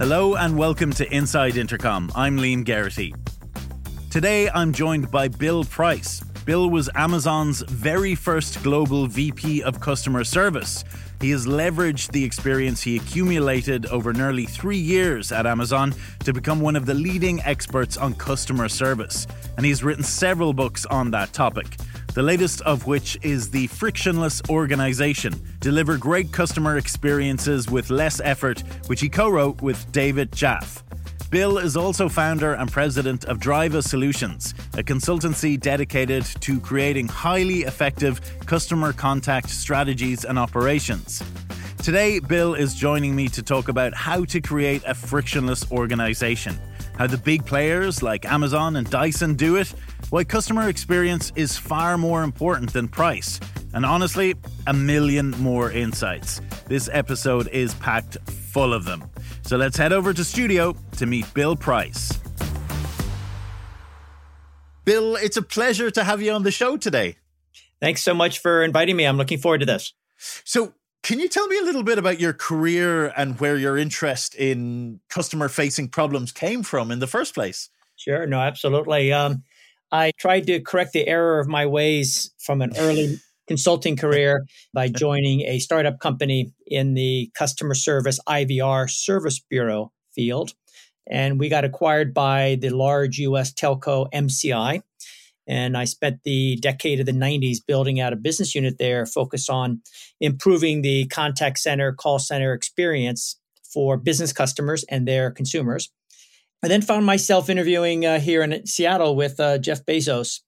Hello and welcome to Inside Intercom. I'm Liam Geraghty. Today I'm joined by Bill Price. Bill was Amazon's very first global VP of customer service. He has leveraged the experience he accumulated over nearly three years at Amazon to become one of the leading experts on customer service. And he's written several books on that topic the latest of which is The Frictionless Organization Deliver Great Customer Experiences with Less Effort, which he co wrote with David Jaffe. Bill is also founder and president of Driva Solutions, a consultancy dedicated to creating highly effective customer contact strategies and operations. Today, Bill is joining me to talk about how to create a frictionless organization, how the big players like Amazon and Dyson do it, why customer experience is far more important than price, and honestly, a million more insights. This episode is packed full of them. So let's head over to studio to meet Bill Price. Bill, it's a pleasure to have you on the show today. Thanks so much for inviting me. I'm looking forward to this. So, can you tell me a little bit about your career and where your interest in customer facing problems came from in the first place? Sure. No, absolutely. Um, I tried to correct the error of my ways from an early consulting career by joining a startup company in the customer service IVR service bureau field. And we got acquired by the large US telco MCI. And I spent the decade of the 90s building out a business unit there focused on improving the contact center, call center experience for business customers and their consumers. I then found myself interviewing uh, here in Seattle with uh, Jeff Bezos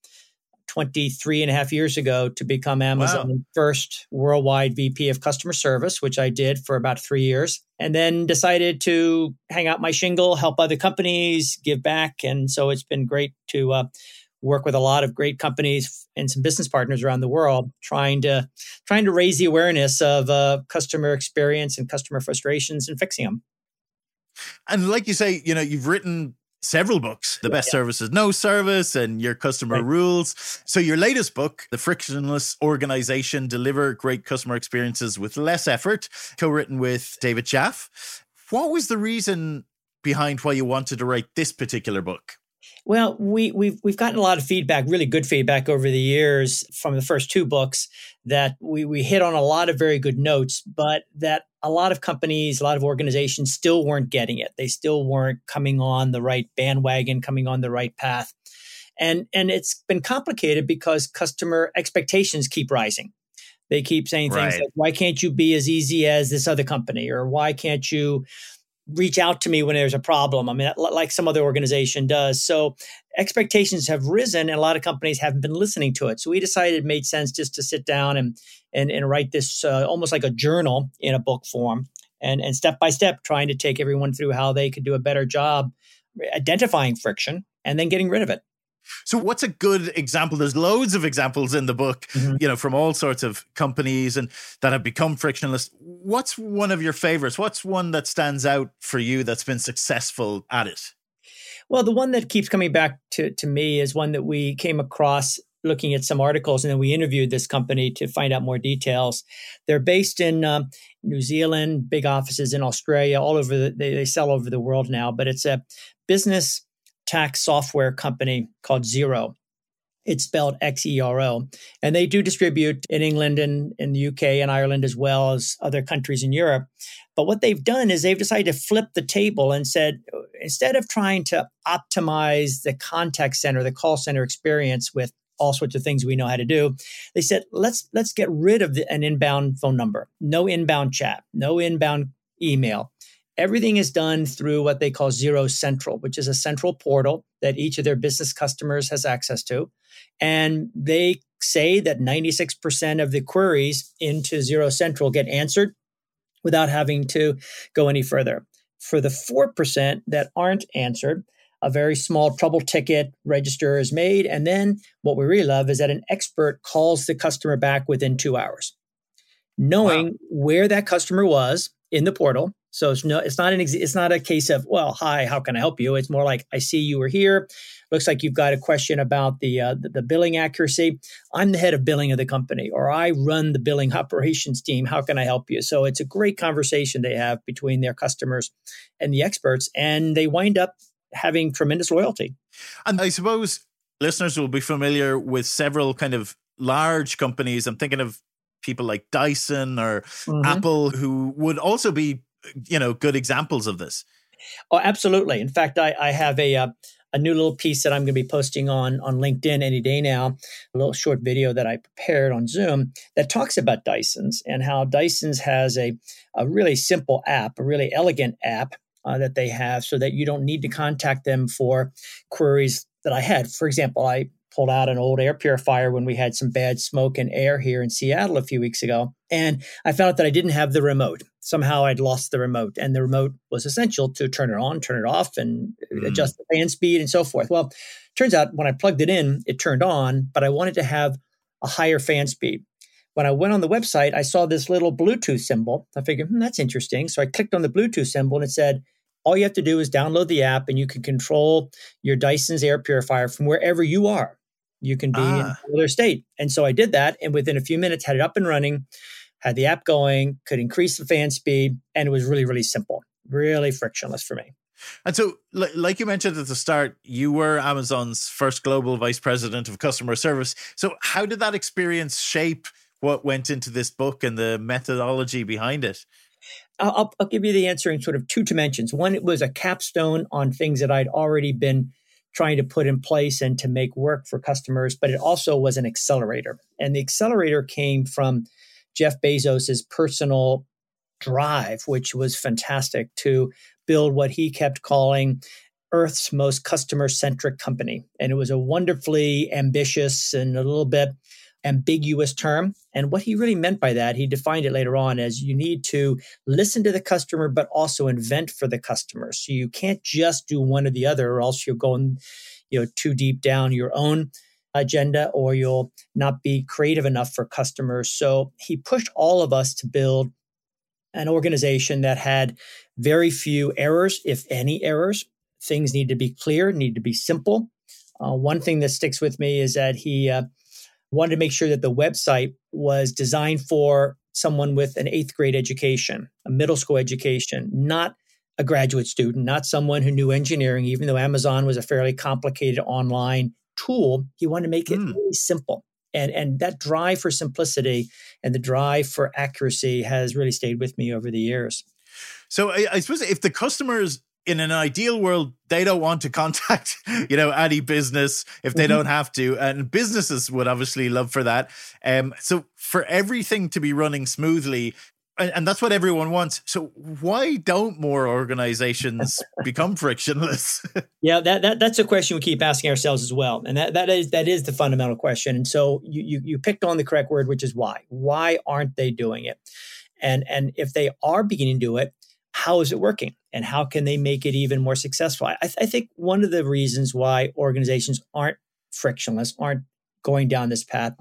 23 and a half years ago to become Amazon's wow. first worldwide VP of customer service, which I did for about three years. And then decided to hang out my shingle, help other companies, give back. And so it's been great to uh, work with a lot of great companies and some business partners around the world trying to trying to raise the awareness of uh, customer experience and customer frustrations and fixing them and like you say, you know, you've written several books the best yeah. service is no service and your customer right. rules so your latest book the frictionless organization deliver great customer experiences with less effort co-written with david jaffe what was the reason behind why you wanted to write this particular book well, we, we've we've gotten a lot of feedback, really good feedback over the years from the first two books that we we hit on a lot of very good notes, but that a lot of companies, a lot of organizations still weren't getting it. They still weren't coming on the right bandwagon, coming on the right path. And and it's been complicated because customer expectations keep rising. They keep saying things right. like, why can't you be as easy as this other company? Or why can't you reach out to me when there's a problem. I mean, like some other organization does. So expectations have risen, and a lot of companies haven't been listening to it. So we decided it made sense just to sit down and and, and write this uh, almost like a journal in a book form, and and step by step trying to take everyone through how they could do a better job identifying friction and then getting rid of it. So, what's a good example? There's loads of examples in the book, mm-hmm. you know, from all sorts of companies and that have become frictionless. What's one of your favorites? What's one that stands out for you that's been successful at it? Well, the one that keeps coming back to, to me is one that we came across looking at some articles, and then we interviewed this company to find out more details. They're based in um, New Zealand, big offices in Australia, all over the, they, they sell over the world now, but it's a business tax software company called Xero. It's spelled X E R O. And they do distribute in England and in the UK and Ireland as well as other countries in Europe. But what they've done is they've decided to flip the table and said, instead of trying to optimize the contact center, the call center experience with all sorts of things we know how to do. They said, let's let's get rid of the, an inbound phone number, no inbound chat, no inbound email. Everything is done through what they call Xero Central, which is a central portal that each of their business customers has access to. And they say that 96% of the queries into Xero Central get answered without having to go any further. For the 4% that aren't answered, a very small trouble ticket register is made. And then what we really love is that an expert calls the customer back within two hours, knowing wow. where that customer was in the portal So it's no, it's not an, ex- it's not a case of, well, hi, how can I help you? It's more like, I see you were here. Looks like you've got a question about the, uh, the, the billing accuracy. I'm the head of billing of the company, or I run the billing operations team. How can I help you? So it's a great conversation they have between their customers and the experts, and they wind up having tremendous loyalty. And I suppose listeners will be familiar with several kind of large companies. I'm thinking of people like Dyson or mm-hmm. Apple who would also be you know good examples of this. Oh absolutely. In fact i, I have a uh, a new little piece that i'm going to be posting on on linkedin any day now a little short video that i prepared on zoom that talks about dyson's and how dyson's has a, a really simple app a really elegant app uh, that they have so that you don't need to contact them for queries that i had. For example i pulled out an old air purifier when we had some bad smoke and air here in Seattle a few weeks ago. And I found out that I didn't have the remote. Somehow I'd lost the remote, and the remote was essential to turn it on, turn it off, and mm. adjust the fan speed and so forth. Well, turns out when I plugged it in, it turned on, but I wanted to have a higher fan speed. When I went on the website, I saw this little Bluetooth symbol. I figured, hmm, that's interesting. So I clicked on the Bluetooth symbol and it said, all you have to do is download the app and you can control your Dyson's air purifier from wherever you are. You can be ah. in another state. And so I did that. And within a few minutes, had it up and running, had the app going, could increase the fan speed. And it was really, really simple, really frictionless for me. And so, like you mentioned at the start, you were Amazon's first global vice president of customer service. So, how did that experience shape what went into this book and the methodology behind it? I'll, I'll give you the answer in sort of two dimensions. One, it was a capstone on things that I'd already been trying to put in place and to make work for customers, but it also was an accelerator. And the accelerator came from Jeff Bezos's personal drive, which was fantastic to build what he kept calling Earth's most customer centric company. And it was a wonderfully ambitious and a little bit ambiguous term. And what he really meant by that, he defined it later on as you need to listen to the customer, but also invent for the customer. So you can't just do one or the other, or else you're going, you know, too deep down your own agenda or you'll not be creative enough for customers. So he pushed all of us to build an organization that had very few errors, if any errors. Things need to be clear, need to be simple. Uh, one thing that sticks with me is that he uh, wanted to make sure that the website was designed for someone with an eighth grade education, a middle school education, not a graduate student, not someone who knew engineering, even though Amazon was a fairly complicated online tool. He wanted to make it mm. really simple. And, and that drive for simplicity and the drive for accuracy has really stayed with me over the years. So I, I suppose if the customers in an ideal world, they don't want to contact, you know, any business if they mm-hmm. don't have to. And businesses would obviously love for that. Um, so for everything to be running smoothly, and, and that's what everyone wants. So why don't more organizations become frictionless? yeah, that, that that's a question we keep asking ourselves as well. And that, that is that is the fundamental question. And so you, you you picked on the correct word, which is why. Why aren't they doing it? And and if they are beginning to do it, how is it working and how can they make it even more successful? I, th- I, think one of the reasons why organizations aren't frictionless, aren't going down this path,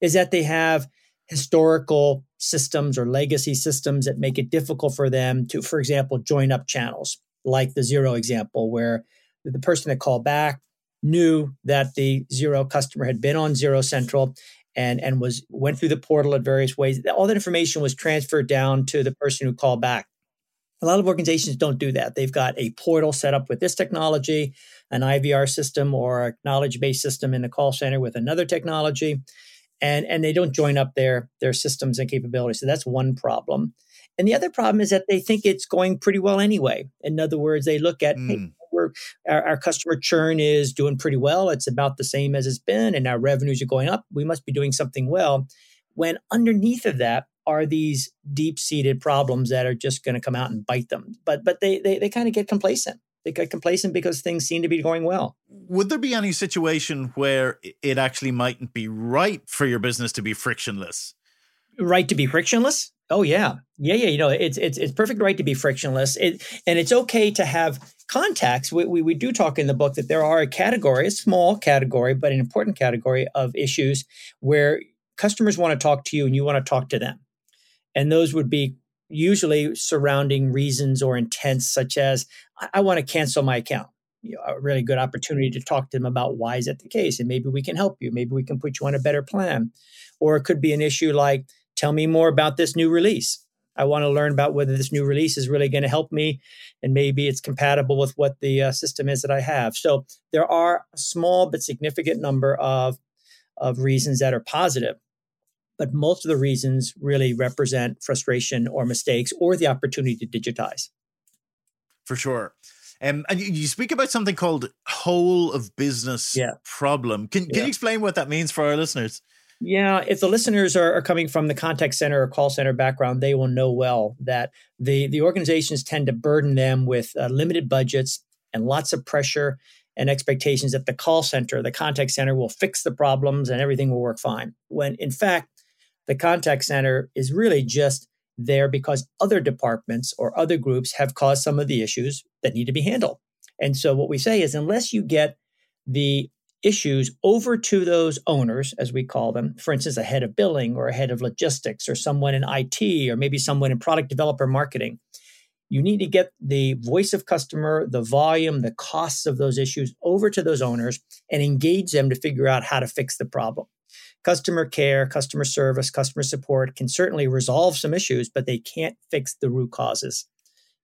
is that they have historical systems or legacy systems that make it difficult for them to, for example, join up channels, like the Xero example, where the person that called back knew that the Xero customer had been on Xero Central and and was went through the portal at various ways. All that information was transferred down to the person who called back. A lot of organizations don't do that. They've got a portal set up with this technology, an IVR system or a knowledge based system in the call center with another technology, and, and they don't join up their, their systems and capabilities. So that's one problem. And the other problem is that they think it's going pretty well anyway. In other words, they look at, mm. hey, hmm. we're, our, our customer churn is doing pretty well. It's about the same as it's been, and our revenues are going up. We must be doing something well. When underneath of that, are these deep seated problems that are just going to come out and bite them. But but they they, they kind of get complacent. They get complacent because things seem to be going well. Would there be any situation where it actually mightn't be right for your business to be frictionless? Right to be frictionless? Oh yeah, yeah, yeah. You know, it's it's it's perfect right to be frictionless. It and it's okay to have contacts. We, we we do talk in the book that there are a category, a small category, but an important category of issues where customers want to talk to you and you want to talk to them and those would be usually surrounding reasons or intents such as I, I want to cancel my account. You know, a really good opportunity to talk to them about why is that the case, and maybe we can help you. Maybe we can put you on a better plan. Or it could be an issue like, tell me more about this new release. I want to learn about whether this new release is really going to help me, and maybe it's compatible with what the uh, system is that I have. So there are a small but significant number of of reasons that are positive but most of the reasons really represent frustration or mistakes or the opportunity to digitize. For sure. Um, and you, speak about something called whole of business yeah. problem. Can, can yeah. you explain what that means for our listeners? Yeah, if the listeners are, are, coming from the contact center or call center background, they will know well that the, the organizations tend to burden them with uh, limited budgets and lots of pressure and expectations that the call center, the contact center will fix the problems and everything will work fine. When in fact, the contact center is really just there because other departments or other groups have caused some of the issues that need to be handled. And so what we say is unless you get the issues over to those owners, as we call them, for instance, a head of billing or a head of logistics or someone in IT or maybe someone in product developer marketing, you need to get the voice of customer, the volume, the costs of those issues over to those owners and engage them to figure out how to fix the problem customer care, customer service, customer support can certainly resolve some issues, but they can't fix the root causes.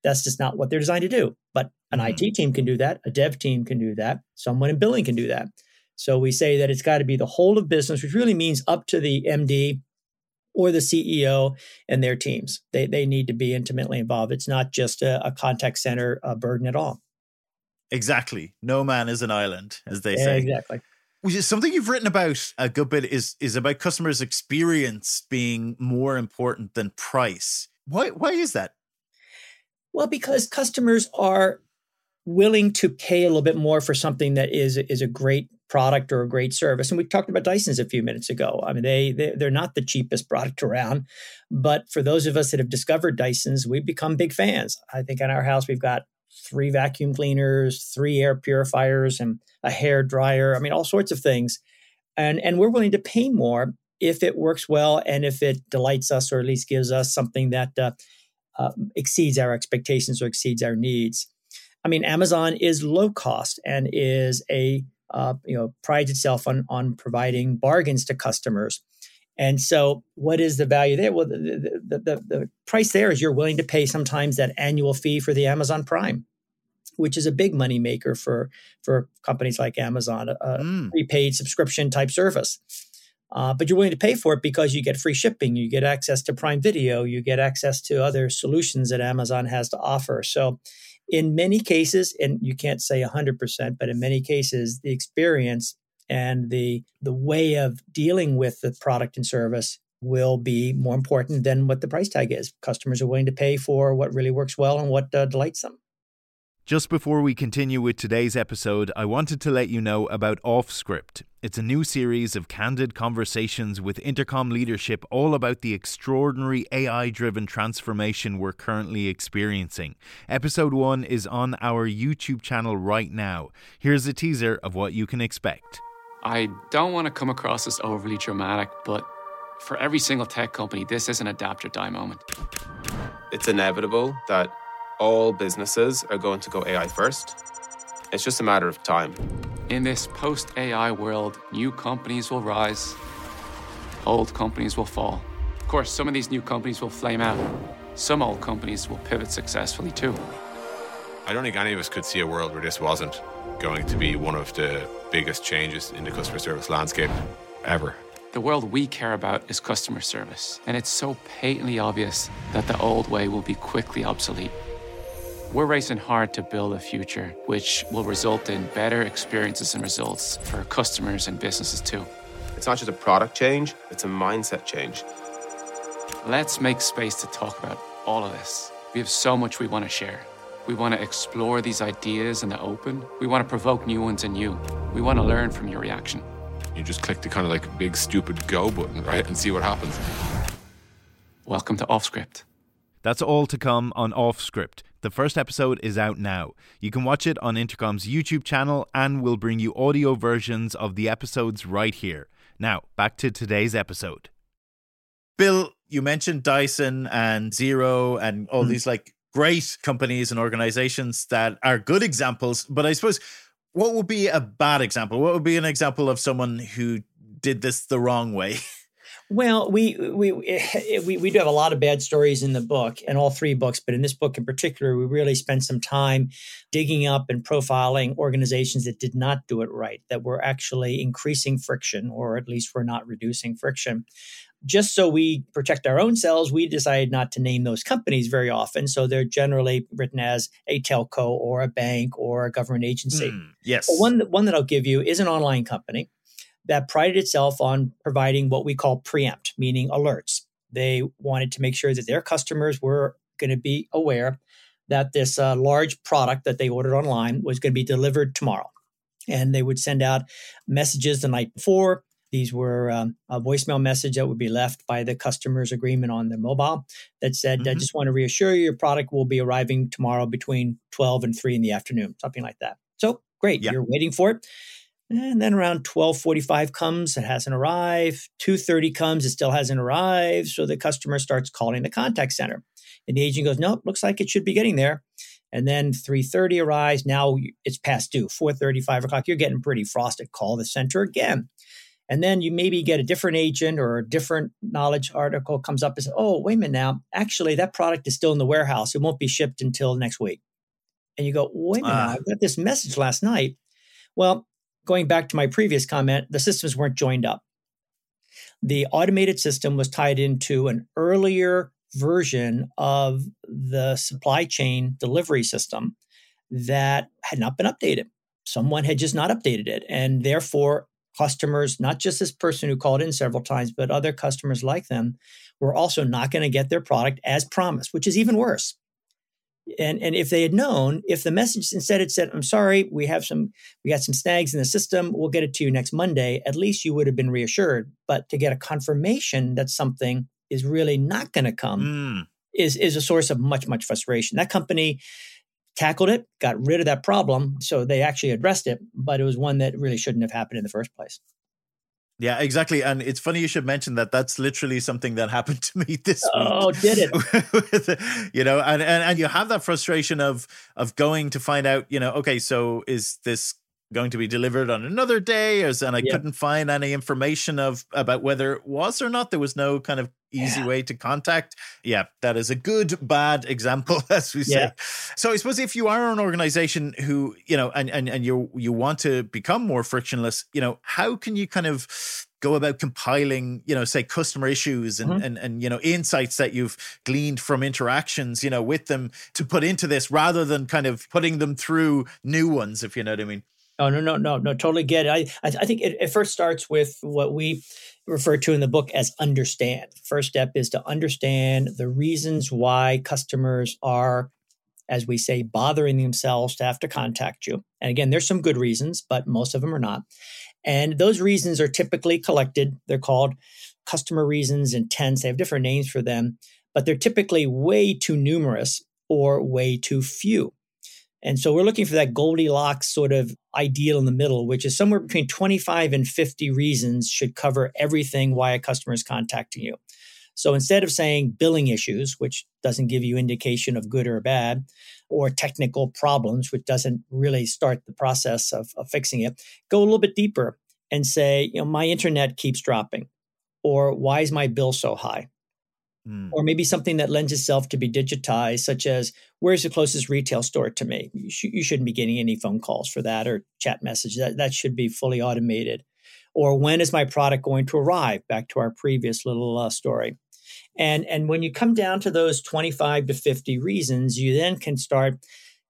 That's just not what they're designed to do. But an mm-hmm. IT team can do that, a dev team can do that, someone in billing can do that. So we say that it's got to be the whole of business, which really means up to the MD or the CEO and their teams. They, they need to be intimately involved. It's not just a, a contact center uh, burden at all. Exactly. No man is an island, as they say. Exactly something you've written about a good bit is is about customers' experience being more important than price. Why why is that? Well, because customers are willing to pay a little bit more for something that is is a great product or a great service. And we talked about Dyson's a few minutes ago. I mean, they, they they're not the cheapest product around, but for those of us that have discovered Dyson's, we've become big fans. I think in our house we've got three vacuum cleaners, three air purifiers, and a hair dryer. I mean, all sorts of things. And, and we're willing to pay more if it works well and if it delights us or at least gives us something that uh, uh, exceeds our expectations or exceeds our needs. I mean, Amazon is low cost and is a uh, you know prides itself on on providing bargains to customers. And so, what is the value there? Well, the, the, the, the price there is you're willing to pay sometimes that annual fee for the Amazon Prime which is a big money maker for for companies like Amazon, a, mm. prepaid subscription type service. Uh, but you're willing to pay for it because you get free shipping, you get access to Prime Video, you get access to other solutions that Amazon has to offer. So, in many cases, and you can't say 100%, but in many cases, the experience and the the way of dealing with the product and service will be more important than what the price tag is. Customers are willing to pay for what really works well and what uh, delights them. Just before we continue with today's episode, I wanted to let you know about Offscript. It's a new series of candid conversations with Intercom leadership all about the extraordinary AI driven transformation we're currently experiencing. Episode 1 is on our YouTube channel right now. Here's a teaser of what you can expect. I don't want to come across as overly dramatic, but for every single tech company, this is an adapt or die moment. It's inevitable that all businesses are going to go AI first. It's just a matter of time. In this post AI world, new companies will rise, old companies will fall. Of course, some of these new companies will flame out, some old companies will pivot successfully too. I don't think any of us could see a world where this wasn't going to be one of the biggest changes in the customer service landscape ever. The world we care about is customer service, and it's so patently obvious that the old way will be quickly obsolete. We're racing hard to build a future which will result in better experiences and results for customers and businesses too. It's not just a product change, it's a mindset change. Let's make space to talk about all of this. We have so much we want to share. We want to explore these ideas in the open. We want to provoke new ones in you. We want to learn from your reaction. You just click the kind of like big stupid go button, right? And see what happens. Welcome to Offscript. That's all to come on Offscript. The first episode is out now. You can watch it on Intercom's YouTube channel, and we'll bring you audio versions of the episodes right here. Now, back to today's episode. Bill, you mentioned Dyson and Xero and all mm. these like great companies and organizations that are good examples. But I suppose what would be a bad example? What would be an example of someone who did this the wrong way? Well, we, we eh, we we do have a lot of bad stories in the book, and all three books, but in this book in particular, we really spent some time digging up and profiling organizations that did not do it right, that were actually increasing friction, or at least were not reducing friction. Just so we protect our own selves, we decided not to name those companies very often. So they're generally written as a telco or a bank or a government agency. Mm, yes. But one one that I'll give you is an online company that prided itself on providing what we call preempt, meaning alerts. They wanted to make sure that their customers were going to be aware that this uh, large product that they ordered online was going to be delivered tomorrow. And they would send out messages the night before. These were um, a voicemail message that would be left by the customer's agreement on their mobile that said, mm-hmm. I just want to reassure you your product will be arriving tomorrow between 12 and 3 in the afternoon, something like that. So great, yeah. you're waiting for it. And then around 1245 comes, it hasn't arrived. 230 comes, it still hasn't arrived. So the customer starts calling the contact center. And the agent goes, nope, looks like it should be getting there. And then 330 arrives. Now it's past due, 430, 5 o'clock. You're getting pretty frosted. Call the center again. And then you maybe get a different agent or a different knowledge article comes up and says, oh, wait a minute now. Actually, that product is still in the warehouse. It won't be shipped until next week. And you go, wait a minute, uh, I got this message last night. Well, going back to my previous comment, the systems weren't joined up. The automated system was tied into an earlier version of the supply chain delivery system that had not been updated. Someone had just not updated it. And therefore, customers, not just this person who called in several times, but other customers like them, were also not going to get their product as promised, which is even worse. And and if they had known if the message instead had said i'm sorry we have some we got some snags in the system we'll get it to you next monday at least you would have been reassured. But to get a confirmation that something is really not going to come mm. is is a source of much much frustration. That company tackled it got rid of that problem so they actually addressed it but it was one that really shouldn't have happened in the first place yeah, exactly. And it's funny you should mention that. That's literally something that happened to me this week. Oh, did it? you know, and, and and you have that frustration of of going to find out, you know, okay, so is this going to be delivered on another day or, and i yeah. couldn't find any information of about whether it was or not there was no kind of easy yeah. way to contact yeah that is a good bad example as we say yeah. so i suppose if you are an organization who you know and and, and you you want to become more frictionless you know how can you kind of go about compiling you know say customer issues and, mm-hmm. and and you know insights that you've gleaned from interactions you know with them to put into this rather than kind of putting them through new ones if you know what i mean Oh, no, no, no, no, totally get it. I, I think it, it first starts with what we refer to in the book as understand. First step is to understand the reasons why customers are, as we say, bothering themselves to have to contact you. And again, there's some good reasons, but most of them are not. And those reasons are typically collected. They're called customer reasons, intents. They have different names for them, but they're typically way too numerous or way too few. And so we're looking for that Goldilocks sort of ideal in the middle, which is somewhere between 25 and 50 reasons should cover everything why a customer is contacting you. So instead of saying billing issues, which doesn't give you indication of good or bad, or technical problems, which doesn't really start the process of, of fixing it, go a little bit deeper and say, you know, my internet keeps dropping, or why is my bill so high? Mm. Or maybe something that lends itself to be digitized, such as where's the closest retail store to me? You, sh- you shouldn't be getting any phone calls for that or chat message. That, that should be fully automated. Or when is my product going to arrive? Back to our previous little uh, story. And, and when you come down to those 25 to 50 reasons, you then can start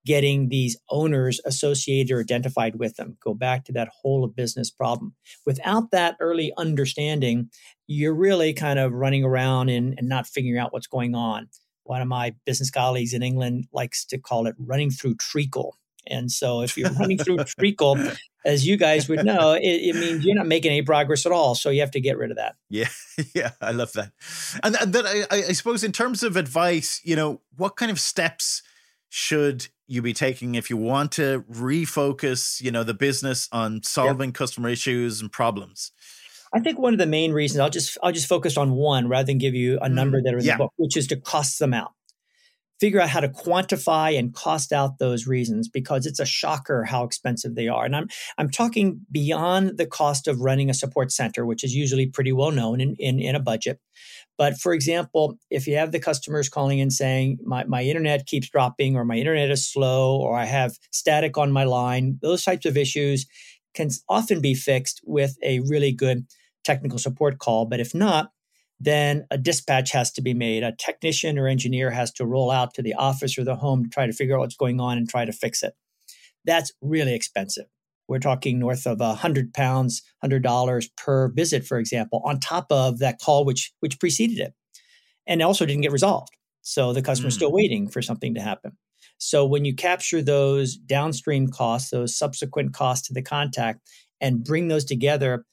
getting these owners associated or identified with them. Go back to that whole of business problem. Without that early understanding, you're really kind of running around and, and not figuring out what's going on. One of my business colleagues in England likes to call it running through treacle. And so if you're running through treacle, as you guys would know, it, it, means you're not making any progress at all. So you have to get rid of that. Yeah, yeah, I love that. And, and then I, I suppose in terms of advice, you know, what kind of steps should you be taking if you want to refocus, you know, the business on solving yep. customer issues and problems? I think one of the main reasons I'll just I'll just focus on one rather than give you a number mm, that are in yeah. the book, which is to cost them out. Figure out how to quantify and cost out those reasons because it's a shocker how expensive they are. And I'm I'm talking beyond the cost of running a support center, which is usually pretty well known in, in, in a budget. But for example, if you have the customers calling in saying, my, my internet keeps dropping, or my internet is slow, or I have static on my line, those types of issues can often be fixed with a really good technical support call. But if not, then a dispatch has to be made. A technician or engineer has to roll out to the office or the home to try to figure out what's going on and try to fix it. That's really expensive. We're talking north of a hundred pounds, hundred dollars per visit, for example, on top of that call which which preceded it, and also didn't get resolved. So the customer's mm. still waiting for something to happen. So when you capture those downstream costs, those subsequent costs to the contact, and bring those together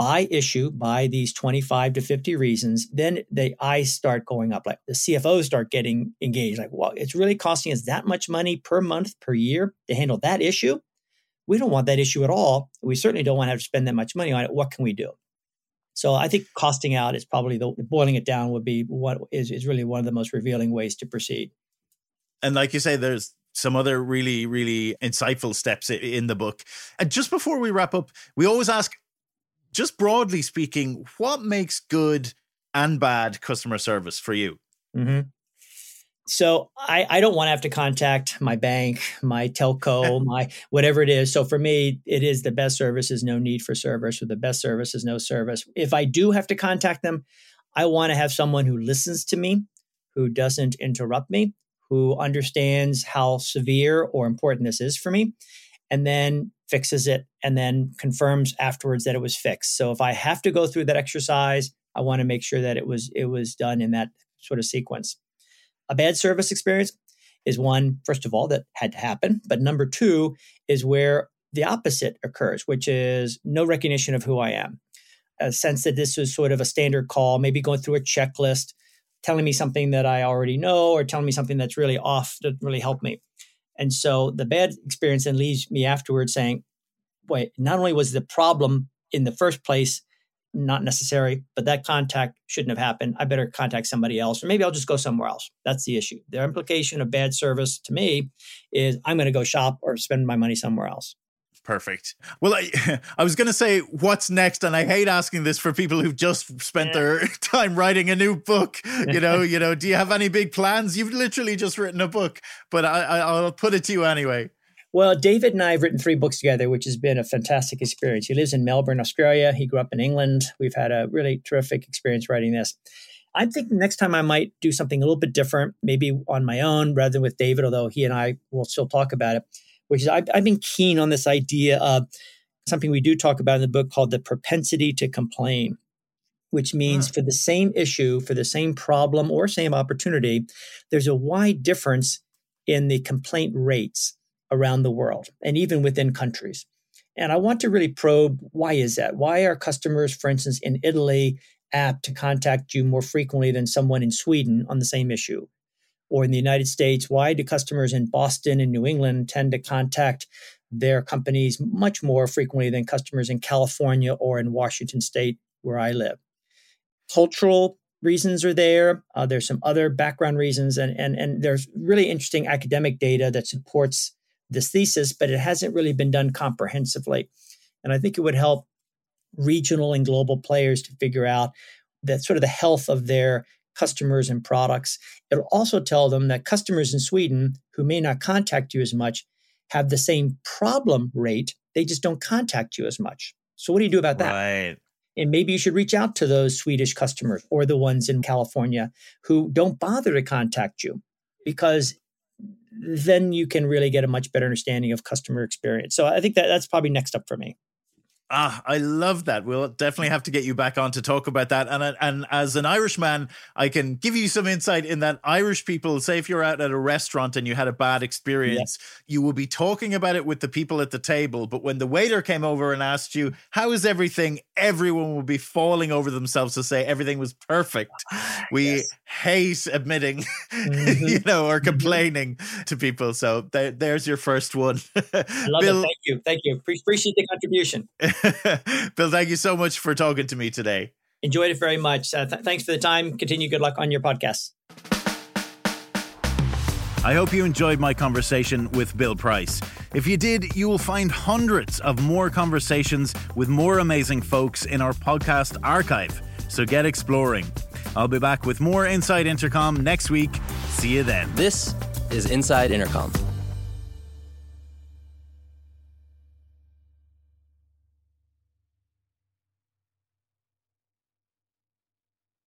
by issue, by these 25 to 50 reasons, then the eyes start going up. Like the CFOs start getting engaged. Like, well, it's really costing us that much money per month, per year to handle that issue. We don't want that issue at all. We certainly don't want to have to spend that much money on it. What can we do? So I think costing out is probably the boiling it down would be what is, is really one of the most revealing ways to proceed. And like you say, there's some other really, really insightful steps in the book. And just before we wrap up, we always ask, just broadly speaking, what makes good and bad customer service for you? Mm-hmm. So I, I don't want to have to contact my bank, my telco, my whatever it is. So for me, it is the best service is no need for service, or the best service is no service. If I do have to contact them, I want to have someone who listens to me, who doesn't interrupt me, who understands how severe or important this is for me, and then fixes it and then confirms afterwards that it was fixed. So if I have to go through that exercise, I want to make sure that it was it was done in that sort of sequence. A bad service experience is one, first of all, that had to happen. But number two is where the opposite occurs, which is no recognition of who I am. A sense that this was sort of a standard call, maybe going through a checklist, telling me something that I already know or telling me something that's really off that really help me. And so the bad experience then leaves me afterwards saying, wait, not only was the problem in the first place not necessary, but that contact shouldn't have happened. I better contact somebody else, or maybe I'll just go somewhere else. That's the issue. The implication of bad service to me is I'm going to go shop or spend my money somewhere else. Perfect. Well, I, I was going to say what's next, and I hate asking this for people who've just spent yeah. their time writing a new book. You know, you know, do you have any big plans? You've literally just written a book, but I, I, I'll put it to you anyway. Well, David and I have written three books together, which has been a fantastic experience. He lives in Melbourne, Australia. He grew up in England. We've had a really terrific experience writing this. I think next time I might do something a little bit different, maybe on my own rather than with David, although he and I will still talk about it which is I've, I've been keen on this idea of something we do talk about in the book called the propensity to complain, which means mm. for the same issue, for the same problem or same opportunity, there's a wide difference in the complaint rates around the world and even within countries. And I want to really probe why is that? Why are customers, for instance, in Italy apt to contact you more frequently than someone in Sweden on the same issue? Or in the United States, why do customers in Boston and New England tend to contact their companies much more frequently than customers in California or in Washington state, where I live? Cultural reasons are there. Uh, there's some other background reasons, and, and, and there's really interesting academic data that supports this thesis, but it hasn't really been done comprehensively. And I think it would help regional and global players to figure out that sort of the health of their customers and products. It'll also tell them that customers in Sweden who may not contact you as much have the same problem rate. They just don't contact you as much. So, what do you do about that? Right. And maybe you should reach out to those Swedish customers or the ones in California who don't bother to contact you because then you can really get a much better understanding of customer experience. So I think that that's probably next up for me. Ah, I love that. We'll definitely have to get you back on to talk about that. And and as an Irishman, I can give you some insight in that Irish people, say if you're out at a restaurant and you had a bad experience, you will be talking about it with the people at the table. But when the waiter came over and asked you, "How is everything?" Everyone will be falling over themselves to say everything was perfect. We yes. hate admitting, mm-hmm. you know, or mm-hmm. complaining mm-hmm. to people. So there, there's your first one. I love Bill, it. Thank you. Thank you. Appreciate the contribution. Bill, thank you so much for talking to me today. Enjoyed it very much. Uh, th- thanks for the time. Continue good luck on your podcast. I hope you enjoyed my conversation with Bill Price. If you did, you will find hundreds of more conversations with more amazing folks in our podcast archive. So get exploring. I'll be back with more Inside Intercom next week. See you then. This is Inside Intercom.